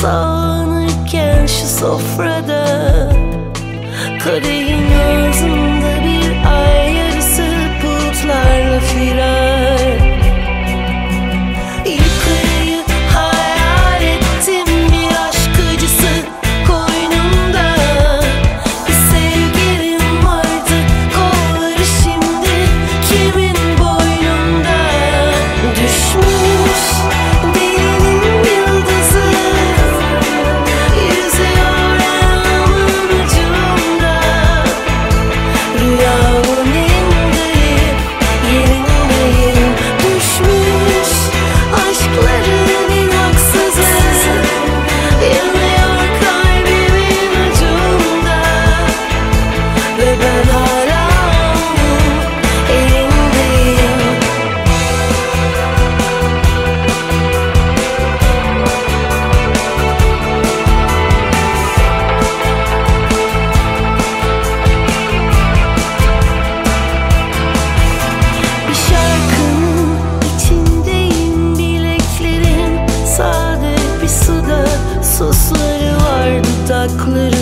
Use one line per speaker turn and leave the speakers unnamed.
Sağlanırken şu sofrada Kadehin ağzında bir ay yarısı Bulutlarla firar. Sosları var dudakları